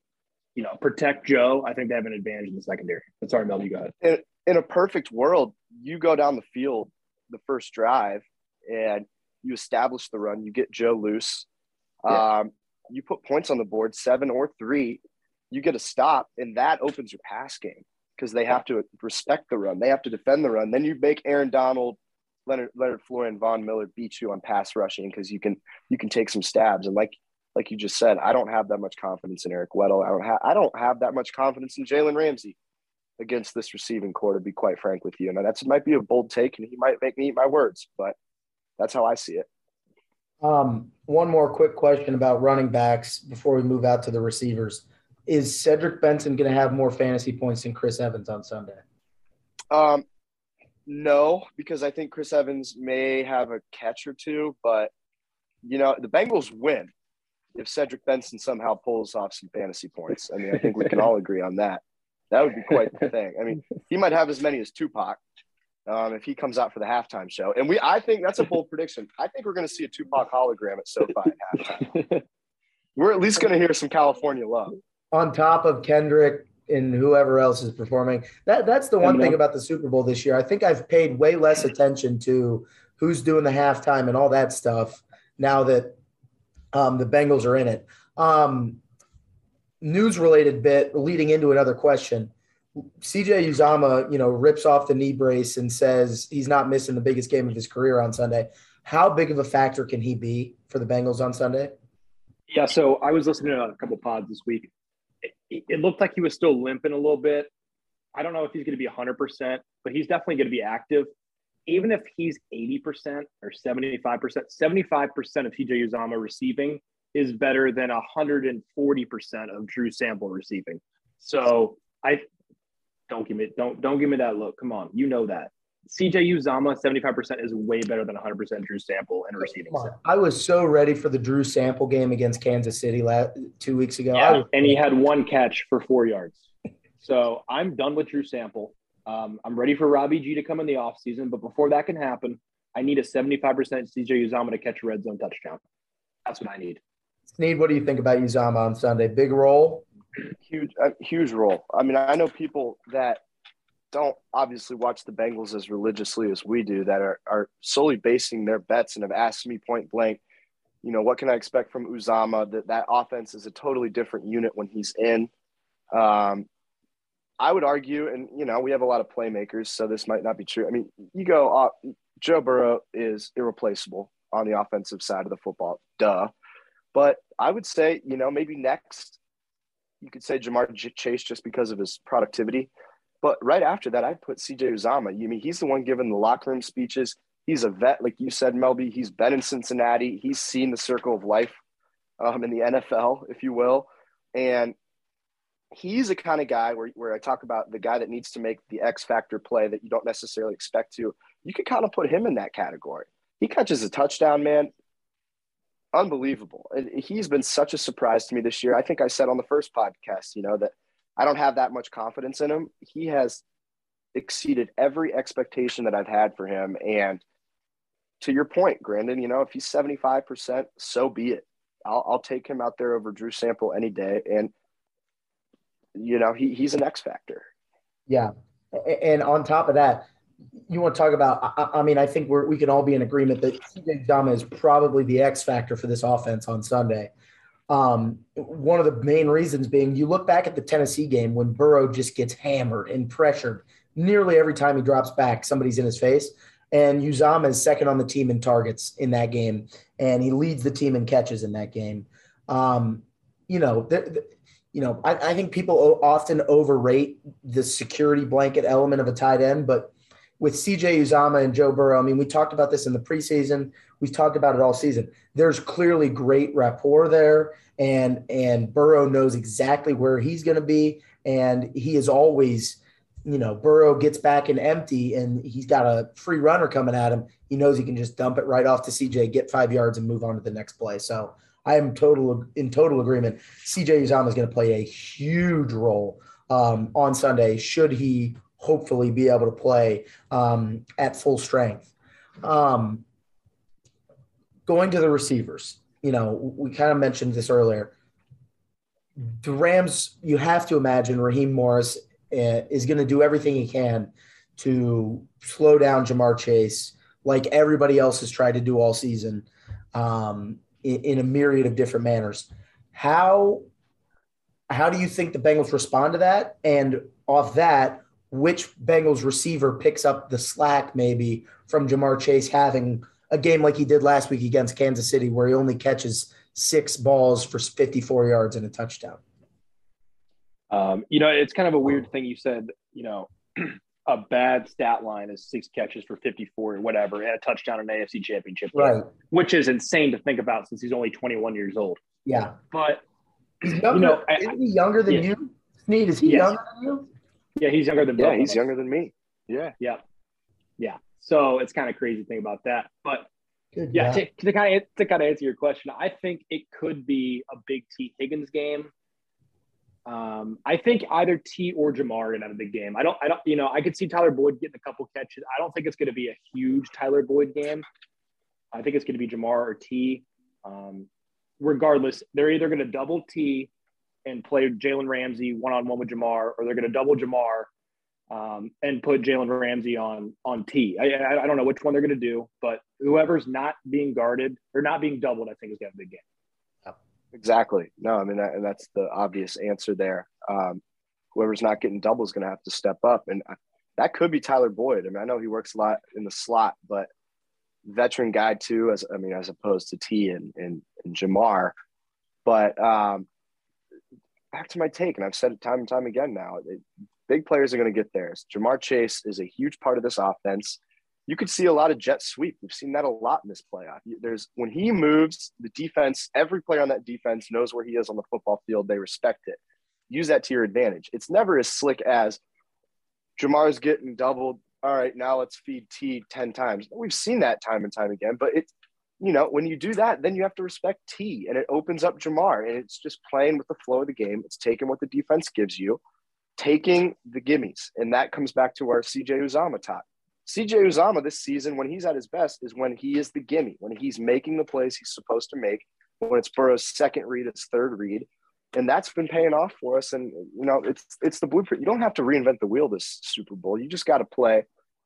you know, protect Joe, I think they have an advantage in the secondary. But sorry, Mel, you got it. In, in a perfect world, you go down the field the first drive and you establish the run, you get Joe loose, yeah. um, you put points on the board, seven or three, you get a stop, and that opens your pass game because they have to respect the run. They have to defend the run. Then you make Aaron Donald, Leonard, Leonard Floyd, and Von Miller beat you on pass rushing because you can you can take some stabs. And like like you just said, I don't have that much confidence in Eric Weddle. I don't have I don't have that much confidence in Jalen Ramsey against this receiving core, to be quite frank with you. And that's might be a bold take, and he might make me eat my words, but that's how I see it. Um, one more quick question about running backs before we move out to the receivers. Is Cedric Benson going to have more fantasy points than Chris Evans on Sunday? Um, no, because I think Chris Evans may have a catch or two, but you know the Bengals win if Cedric Benson somehow pulls off some fantasy points. I mean, I think we can all agree on that. That would be quite the thing. I mean, he might have as many as Tupac um, if he comes out for the halftime show. And we, I think that's a bold prediction. I think we're going to see a Tupac hologram at SoFi at halftime. we're at least going to hear some California love. On top of Kendrick and whoever else is performing. That that's the one thing about the Super Bowl this year. I think I've paid way less attention to who's doing the halftime and all that stuff now that um, the Bengals are in it. Um, news related bit leading into another question. CJ Uzomah, you know, rips off the knee brace and says he's not missing the biggest game of his career on Sunday. How big of a factor can he be for the Bengals on Sunday? Yeah, so I was listening to a couple pods this week. It, it looked like he was still limping a little bit. I don't know if he's going to be 100%, but he's definitely going to be active. Even if he's 80% or 75%, 75% of CJ Uzomah receiving is better than 140% of Drew Sample receiving. So I don't give me don't don't give me that look. Come on, you know that. CJ Uzomah, 75% is way better than 100% Drew Sample and receiving. I was so ready for the Drew Sample game against Kansas City last, two weeks ago. Yeah, and he had one catch for four yards. so I'm done with Drew Sample. Um, I'm ready for Robbie G to come in the offseason. But before that can happen, I need a 75% CJ Uzomah to catch a red zone touchdown. That's what I need. Sneed, what do you think about Uzomah on Sunday? Big role? Huge, uh, huge role. I mean, I know people that don't obviously watch the Bengals as religiously as we do that are, are solely basing their bets and have asked me point blank, you know, what can I expect from Uzomah? That that offense is a totally different unit when he's in. Um, I would argue, and you know, we have a lot of playmakers, so this might not be true. I mean, you go, uh, Joe Burrow is irreplaceable on the offensive side of the football, duh. But I would say, you know, maybe next you could say Ja'Marr Chase just because of his productivity. But right after that, I'd put CJ Uzomah. You mean he's the one giving the locker room speeches. He's a vet, like you said, Melby. He's been in Cincinnati. He's seen the circle of life um, in the NFL, if you will. And he's a kind of guy where, where I talk about the guy that needs to make the X factor play that you don't necessarily expect to. You could kind of put him in that category. He catches a touchdown, man unbelievable. And he's been such a surprise to me this year. I think I said on the first podcast, you know, that I don't have that much confidence in him. He has exceeded every expectation that I've had for him. And to your point, Grandin, you know, if he's 75%, so be it. I'll, I'll take him out there over Drew Sample any day. And, you know, he, he's an X factor. Yeah. And on top of that, you want to talk about? I, I mean, I think we can all be in agreement that CJ is probably the X factor for this offense on Sunday. Um, one of the main reasons being you look back at the Tennessee game when Burrow just gets hammered and pressured nearly every time he drops back, somebody's in his face. And Uzomah is second on the team in targets in that game, and he leads the team in catches in that game. Um, you know, the, the, you know, I, I think people often overrate the security blanket element of a tight end, but with CJ Uzomah and Joe Burrow, I mean, we talked about this in the preseason. We've talked about it all season. There's clearly great rapport there, and and Burrow knows exactly where he's going to be, and he is always, you know, Burrow gets back and empty, and he's got a free runner coming at him. He knows he can just dump it right off to CJ, get five yards, and move on to the next play. So I am total in total agreement. CJ Uzomah is going to play a huge role um, on Sunday. Should he hopefully be able to play um, at full strength. Um, going to the receivers, you know, we kind of mentioned this earlier. The Rams, you have to imagine Raheem Morris uh, is going to do everything he can to slow down Ja'Marr Chase, like everybody else has tried to do all season um, in, a myriad of different manners. How how do you think the Bengals respond to that? And off that, which Bengals receiver picks up the slack maybe from Ja'Marr Chase having a game like he did last week against Kansas City, where he only catches six balls for 54 yards and a touchdown? Um, you know, it's kind of a weird thing you said, you know, a bad stat line is six catches for 54 or whatever, and a touchdown in AFC championship. Right. Game, which is insane to think about since he's only 21 years old. Yeah. But, he's younger, you know, isn't he younger than yeah. you? Sneed, is he yes. younger than you? Yeah, he's younger than Yeah, he's younger than me. Yeah. Yeah. Yeah. So it's kind of crazy to think about that. But Good yeah, to, to, kind of to kind of answer your question, I think it could be a big Tee Higgins game. Um, I think either T or Ja'Marr to have a big game. I don't, I don't, you know, I could see Tyler Boyd getting a couple catches. I don't think it's going to be a huge Tyler Boyd game. I think it's going to be Ja'Marr or T. Um, regardless, they're either going to double T and play Jalen Ramsey one on one with Ja'Marr, or they're going to double Ja'Marr um, and put Jalen Ramsey on on T. I, I, I don't know which one they're going to do, but whoever's not being guarded or not being doubled, I think is going to have a big game. Exactly. No, I mean, that, and that's the obvious answer there. Um, whoever's not getting double is going to have to step up. And that could be Tyler Boyd. I mean, I know he works a lot in the slot, but veteran guy too, as I mean, as opposed to T and, and, and Ja'Marr. But um, back to my take, and I've said it time and time again now, it, big players are going to get theirs. Ja'Marr Chase is a huge part of this offense you could see a lot of jet sweep. We've seen that a lot in this playoff. There's when he moves, the defense, every player on that defense knows where he is on the football field. They respect it. Use that to your advantage. It's never as slick as Ja'Marr's getting doubled. All right, now let's feed T 10 times. We've seen that time and time again, but it's, you know, when you do that, then you have to respect T and it opens up Ja'Marr and it's just playing with the flow of the game. It's taking what the defense gives you, taking the gimmies. And that comes back to our CJ Uzomah talk CJ Uzomah this season, when he's at his best, is when he is the gimme, when he's making the plays he's supposed to make, when it's Burrow's second read, it's third read. And that's been paying off for us. And you know, it's it's the blueprint. You don't have to reinvent the wheel this Super Bowl. You just got to play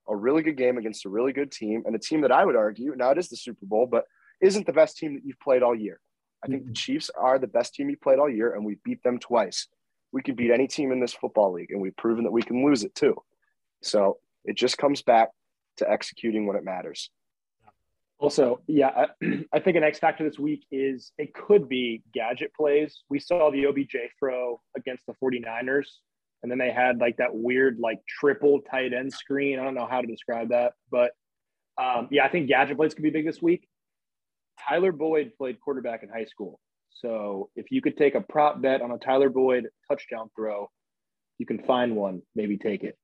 a really good game against a really good team and a team that I would argue now it is the Super Bowl, but isn't the best team that you've played all year. I think the mm-hmm. Chiefs are the best team you played all year, and we beat them twice. We can beat any team in this football league, and we've proven that we can lose it too. So it just comes back to executing when it matters. Also, yeah, I, think an X factor this week is it could be gadget plays. We saw the OBJ throw against the 49ers, and then they had like that weird, like triple tight end screen. I don't know how to describe that, but um, yeah, I think gadget plays could be big this week. Tyler Boyd played quarterback in high school. So if you could take a prop bet on a Tyler Boyd touchdown throw, you can find one, maybe take it.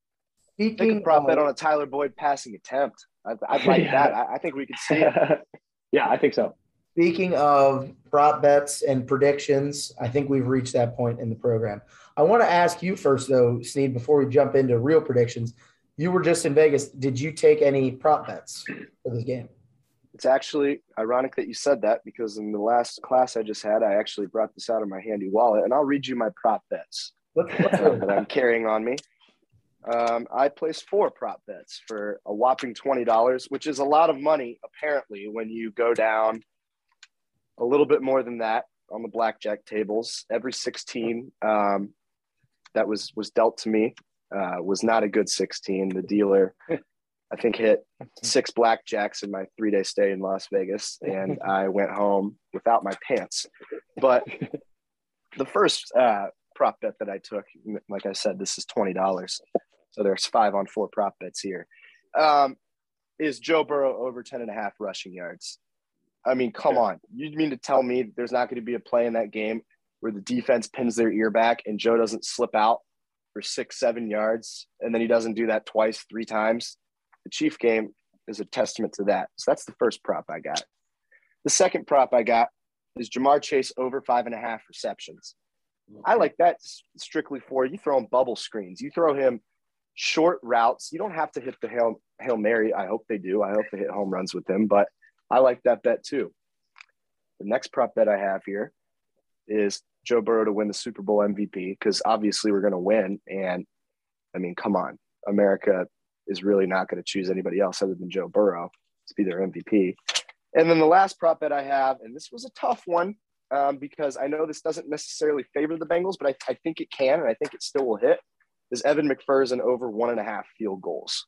Speaking Take a prop bet on a Tyler Boyd passing attempt. I'd, I'd like yeah. that. I, I, think we could see it. yeah, I think so. Speaking of prop bets and predictions, I think we've reached that point in the program. I want to ask you first, though, Sneed, before we jump into real predictions. You were just in Vegas. Did you take any prop bets for this game? It's actually ironic that you said that because in the last class I just had, I actually brought this out of my handy wallet, and I'll read you my prop bets that I'm carrying on me. Um, I placed four prop bets for a whopping $20, which is a lot of money, apparently, when you go down a little bit more than that on the blackjack tables. Every 16 um, that was, was dealt to me uh, was not a good 16. The dealer, I think, hit six blackjacks in my three day stay in Las Vegas, and I went home without my pants. But the first uh, prop bet that I took, like I said, this is $20. So there's five on four prop bets here. Um, is Joe Burrow over 10 and a half rushing yards? I mean, come on. You mean to tell me there's not going to be a play in that game where the defense pins their ear back and Joe doesn't slip out for six, seven yards, and then he doesn't do that twice, three times? The Chief game is a testament to that. So that's the first prop I got. The second prop I got is Ja'Marr Chase over five and a half receptions. I like that strictly for you throw him bubble screens. You throw him short routes. You don't have to hit the Hail, Hail Mary. I hope they do. I hope they hit home runs with him, but I like that bet too. The next prop bet I have here is Joe Burrow to win the Super Bowl MVP because obviously we're going to win. And I mean, come on, America is really not going to choose anybody else other than Joe Burrow. to be their MVP. And then the last prop bet I have, and this was a tough one um, because I know this doesn't necessarily favor the Bengals, but I, I think it can, and I think it still will hit. Is Evan McPherson over one and a half field goals?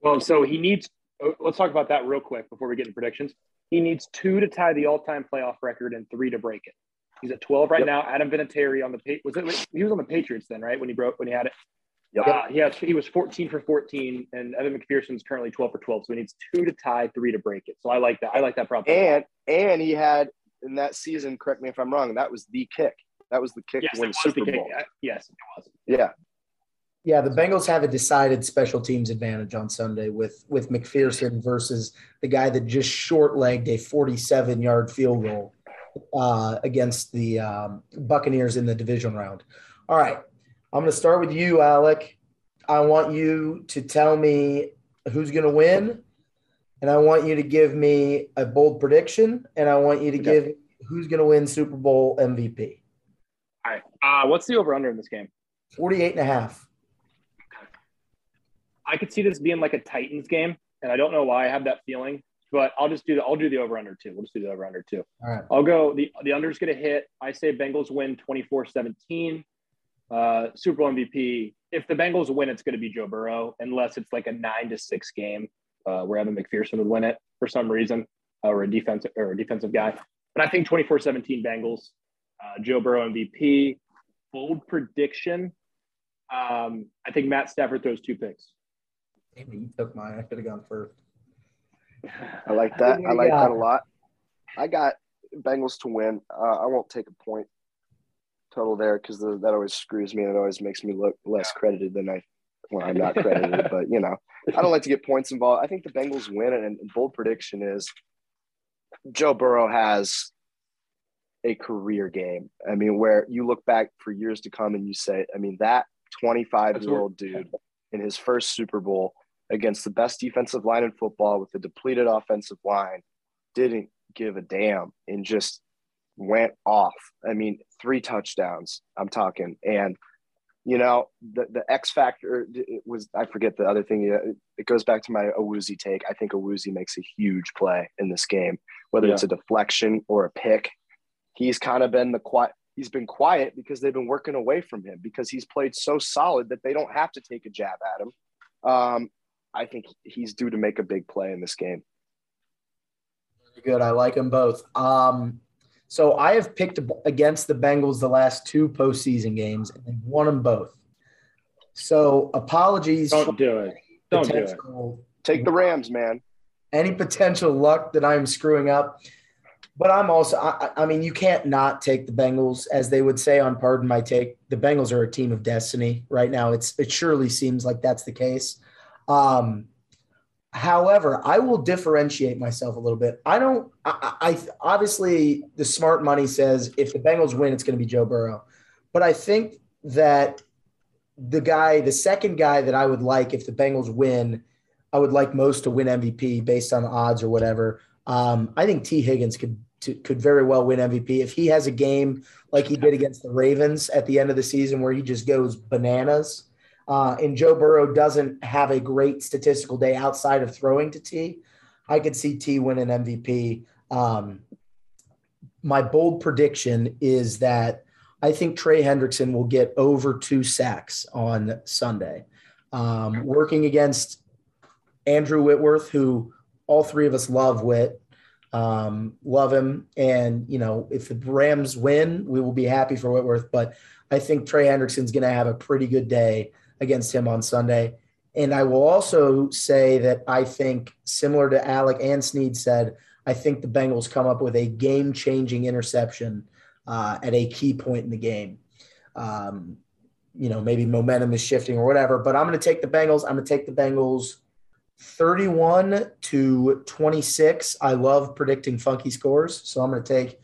Well, so he needs. Oh, let's talk about that real quick before we get into predictions. He needs two to tie the all-time playoff record and three to break it. He's at 12 right yep. now. Adam Vinatieri on the was it he was on the Patriots then, right? When he broke when he had it. Yep. Uh, he he was 14 for 14, and Evan McPherson's currently 12 for 12. So he needs two to tie, three to break it. So I like that. I like that problem. And and he had in that season. Correct me if I'm wrong. That was the kick. That was the kick yes, to win Super Bowl. Yes, it was. Yeah. Yeah, the Bengals have a decided special teams advantage on Sunday with with McPherson versus the guy that just short legged a 47 yard field goal uh, against the um, Buccaneers in the division round. All right, I'm going to start with you, Alec. I want you to tell me who's going to win, and I want you to give me a bold prediction, and I want you to okay. give who's going to win Super Bowl MVP. Uh, what's the over under in this game? 48 and a half. I could see this being like a Titans game, and I don't know why I have that feeling, but I'll just do the I'll do the over under two. We'll just do the over under two. All right. I'll go the the under's gonna hit. I say Bengals win 24-17. Uh, Super Bowl MVP. If the Bengals win, it's gonna be Joe Burrow, unless it's like a nine to six game uh, where Evan McPherson would win it for some reason, uh, or a defensive or a defensive guy. But I think 24-17 Bengals. Uh, Joe Burrow MVP. Bold prediction. Um, I think Matt Stafford throws two picks. Damn, you took mine. I could have gone first. I like that. I like that a lot. I got Bengals to win. Uh, I won't take a point total there because that always screws me and it always makes me look less credited than I when I'm not credited. but you know, I don't like to get points involved. I think the Bengals win, and, and bold prediction is Joe Burrow has a career game. I mean, where you look back for years to come and you say, I mean, that 25 year old dude in his first Super Bowl against the best defensive line in football with a depleted offensive line didn't give a damn and just went off. I mean, three touchdowns, I'm talking. And, you know, the, the X factor was, I forget the other thing. It goes back to my Awuzie take. I think Awuzie makes a huge play in this game, whether yeah. it's a deflection or a pick. He's kind of been the quiet, he's been quiet because they've been working away from him because he's played so solid that they don't have to take a jab at him. Um, I think he's due to make a big play in this game. Good. I like them both. Um, so I have picked against the Bengals the last two postseason games and won them both. So apologies. Don't do it. Don't do it. Take the Rams, man. Any potential luck that I'm screwing up. But I'm also, I, I, mean, you can't not take the Bengals, as they would say on Pardon My Take. The Bengals are a team of destiny right now. It's it surely seems like that's the case. Um, however, I will differentiate myself a little bit. I don't. I, I obviously the smart money says if the Bengals win, it's going to be Joe Burrow, but I think that the guy, the second guy that I would like if the Bengals win, I would like most to win MVP based on odds or whatever. Um, I think Tee Higgins could to, could very well win MVP if he has a game like he did against the Ravens at the end of the season where he just goes bananas uh, and Joe Burrow doesn't have a great statistical day outside of throwing to T, I could see T win an MVP. Um, my bold prediction is that I think Trey Hendrickson will get over two sacks on Sunday. Um, working against Andrew Whitworth, who all three of us love Whit, um, love him. And, you know, if the Rams win, we will be happy for Whitworth. But I think Trey Hendrickson's going to have a pretty good day against him on Sunday. And I will also say that I think, similar to Alec and Sneed said, I think the Bengals come up with a game changing interception uh, at a key point in the game. Um, you know, maybe momentum is shifting or whatever, but I'm going to take the Bengals. I'm going to take the Bengals 31 to 26. I love predicting funky scores. So I'm going to take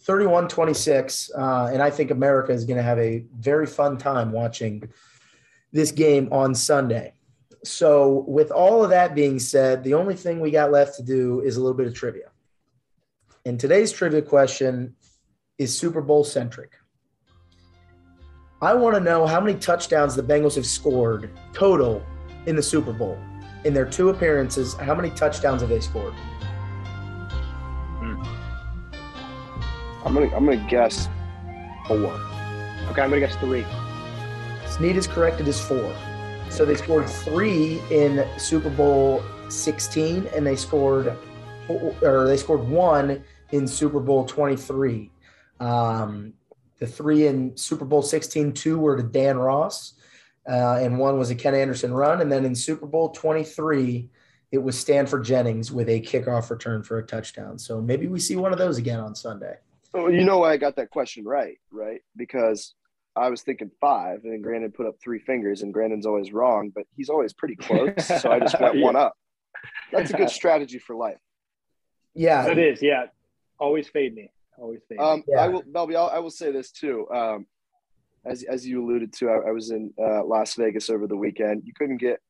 31 26. Uh, and I think America is going to have a very fun time watching this game on Sunday. So, with all of that being said, the only thing we got left to do is a little bit of trivia. And today's trivia question is Super Bowl centric. I want to know how many touchdowns the Bengals have scored total in the Super Bowl. In their two appearances, how many touchdowns have they scored? I'm gonna I'm gonna guess four. Okay, I'm gonna guess three. Snead is correct. It is four. So they scored three in Super Bowl 16, and they scored, or they scored one in Super Bowl 23. Um, the three in Super Bowl 16, two were to Dan Ross, uh, and one was a Ken Anderson run. And then in Super Bowl 23, it was Stanford Jennings with a kickoff return for a touchdown. So maybe we see one of those again on Sunday. Oh, you know why I got that question right, right? Because I was thinking five, and then Grandin put up three fingers, and Grandin's always wrong, but he's always pretty close. so I just went Yeah. one up. That's a good strategy for life. Yeah, It is, yeah. Always fade me. Always fade. me. Um, Yeah. I will, Belby, I'll, I will say this too. Um, as as you alluded to, I, I was in uh, Las Vegas over the weekend. You couldn't get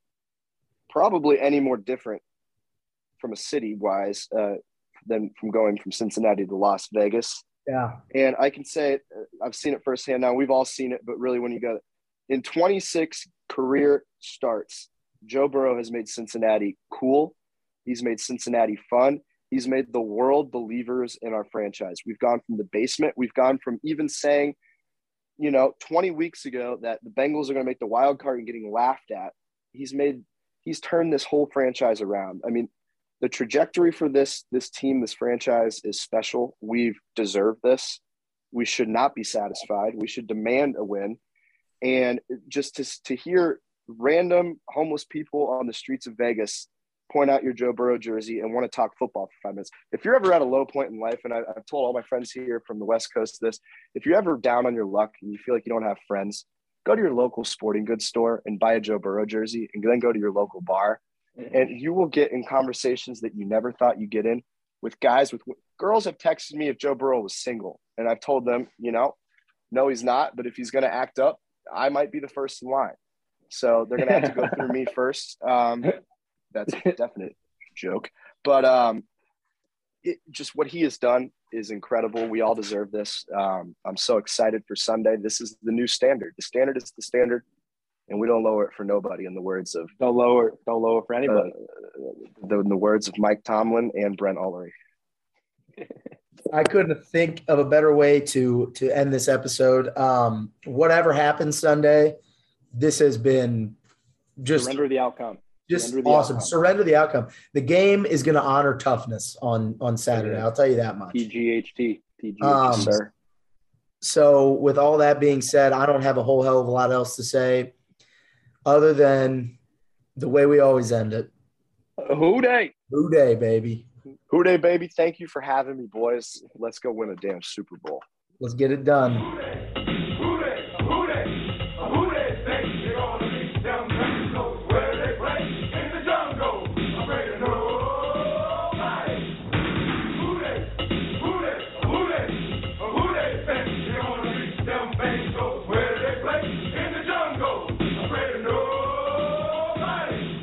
probably any more different from a city wise uh, than from going from Cincinnati to Las Vegas. yeah, And I can say it, uh, I've seen it firsthand now. We've all seen it, but really when you go in 26 career starts, Joe Burrow has made Cincinnati cool. He's made Cincinnati fun. He's made the world believers in our franchise. We've gone from the basement. We've gone from even saying, you know, 20 weeks ago that the Bengals are going to make the wild card and getting laughed at. He's made, he's turned this whole franchise around. I mean, the trajectory for this this team, this franchise is special. We've deserved this. We should not be satisfied. We should demand a win. And just to, to hear random homeless people on the streets of Vegas point out your Joe Burrow jersey and want to talk football for five minutes. If you're ever at a low point in life, and I, I've told all my friends here from the West Coast this, if you're ever down on your luck and you feel like you don't have friends, go to your local sporting goods store and buy a Joe Burrow jersey, and then go to your local bar and you will get in conversations that you never thought you'd get in with guys with girls have texted me if Joe Burrow was single and I've told them you know no he's not but if he's going to act up I might be the first in line so they're going to have to go through me first um, that's a definite joke but um, it, just what he has done is incredible we all deserve this um, I'm so excited for Sunday this is the new standard the standard is the standard and we don't lower it for nobody in the words of don't lower, don't lower for anybody. uh, the, in the words of Mike Tomlin and Brent Ulrich. I couldn't think of a better way to to end this episode. Um, whatever happens Sunday, this has been just Surrender the outcome. Just awesome. outcome. Surrender the outcome. The game is going to honor toughness on on Saturday. I'll tell you that much. TGHT. TGHT. Um, sir. So, with all that being said, I don't have a whole hell of a lot else to say, other than the way we always end it. Who Dey? Who Dey, baby? Who Dey, baby? Thank you for having me, boys. Let's go win a damn Super Bowl. Let's get it done.